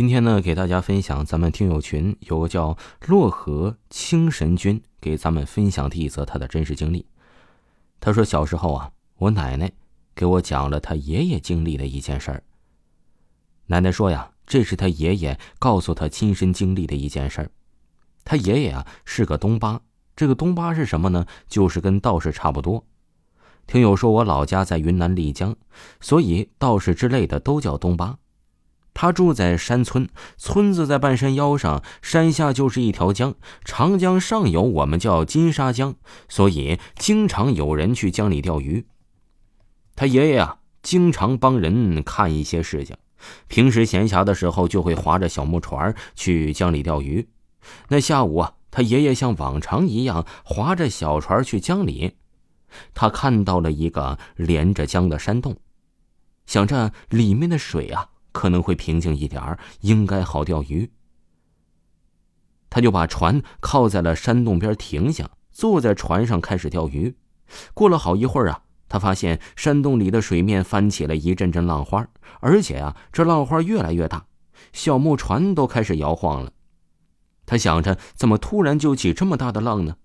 今天呢，给大家分享咱们听友群有个叫洛河清神君给咱们分享的一则他的真实经历。他说，小时候啊，我奶奶给我讲了他爷爷经历的一件事儿。奶奶说呀，这是他爷爷告诉他亲身经历的一件事儿。他爷爷啊是个东巴，这个东巴是什么呢？就是跟道士差不多。听友说我老家在云南丽江，所以道士之类的都叫东巴。他住在山村，村子在半山腰上，山下就是一条江，长江上游我们叫金沙江，所以经常有人去江里钓鱼。他爷爷啊，经常帮人看一些事情，平时闲暇的时候就会划着小木船去江里钓鱼。那下午啊，他爷爷像往常一样划着小船去江里，他看到了一个连着江的山洞，想着里面的水啊。可能会平静一点儿应该好钓鱼。他就把船靠在了山洞边停下，坐在船上开始钓鱼。过了好一会儿啊，他发现山洞里的水面翻起了一阵阵浪花，而且啊，这浪花越来越大，小木船都开始摇晃了。他想着，怎么突然就起这么大的浪呢？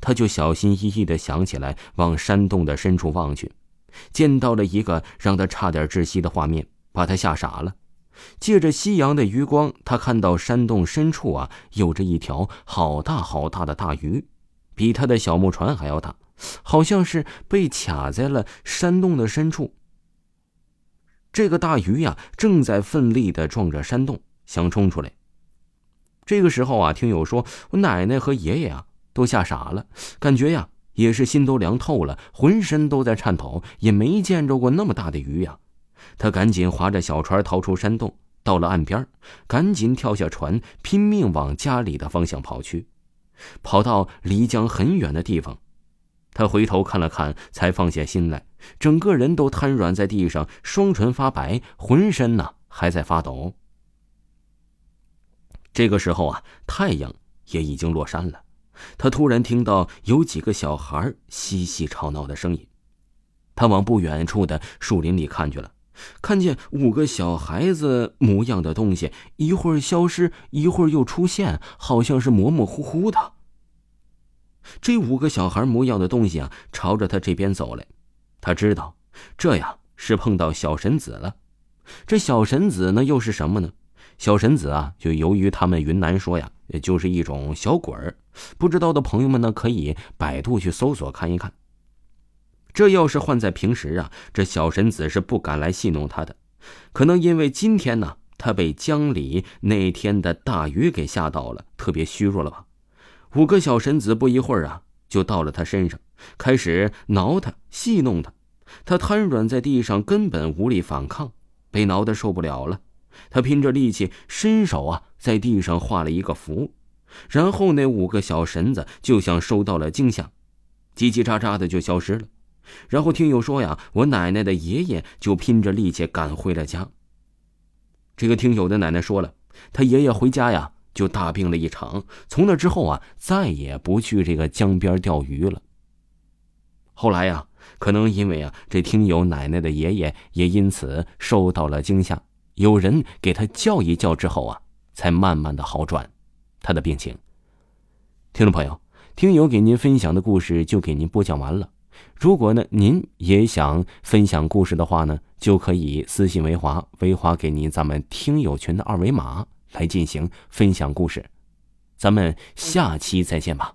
他就小心翼翼的想起来，往山洞的深处望去，见到了一个让他差点窒息的画面。把他吓傻了。借着夕阳的余光，他看到山洞深处啊，有着一条好大好大的大鱼，比他的小木船还要大，好像是被卡在了山洞的深处。这个大鱼呀，正在奋力的撞着山洞，想冲出来。这个时候啊，听友说，我奶奶和爷爷啊，都吓傻了，感觉呀，也是心都凉透了，浑身都在颤抖，也没见着过那么大的鱼呀。他赶紧划着小船逃出山洞，到了岸边，赶紧跳下船，拼命往家里的方向跑去。跑到离江很远的地方，他回头看了看，才放下心来，整个人都瘫软在地上，双唇发白，浑身呢还在发抖。这个时候啊，太阳也已经落山了。他突然听到有几个小孩嬉戏吵闹的声音，他往不远处的树林里看去了。看见五个小孩子模样的东西，一会儿消失，一会儿又出现，好像是模模糊糊的。这五个小孩模样的东西啊，朝着他这边走来。他知道，这样是碰到小神子了。这小神子呢，又是什么呢？小神子啊，就由于他们云南说呀，就是一种小鬼儿。不知道的朋友们呢，可以百度去搜索看一看。这要是换在平时啊，这小神子是不敢来戏弄他的。可能因为今天呢，他被江里那天的大鱼给吓到了，特别虚弱了吧？五个小神子不一会儿啊，就到了他身上，开始挠他、戏弄他。他瘫软在地上，根本无力反抗，被挠得受不了了。他拼着力气，伸手啊，在地上画了一个符，然后那五个小神子就像受到了惊吓，叽叽喳喳的就消失了。然后听友说呀，我奶奶的爷爷就拼着力气赶回了家。这个听友的奶奶说了，他爷爷回家呀就大病了一场，从那之后啊再也不去这个江边钓鱼了。后来呀，可能因为啊这听友奶奶的爷爷也因此受到了惊吓，有人给他叫一叫之后啊，才慢慢的好转他的病情。听众朋友，听友给您分享的故事就给您播讲完了。如果呢，您也想分享故事的话呢，就可以私信维华，维华给您咱们听友群的二维码来进行分享故事。咱们下期再见吧。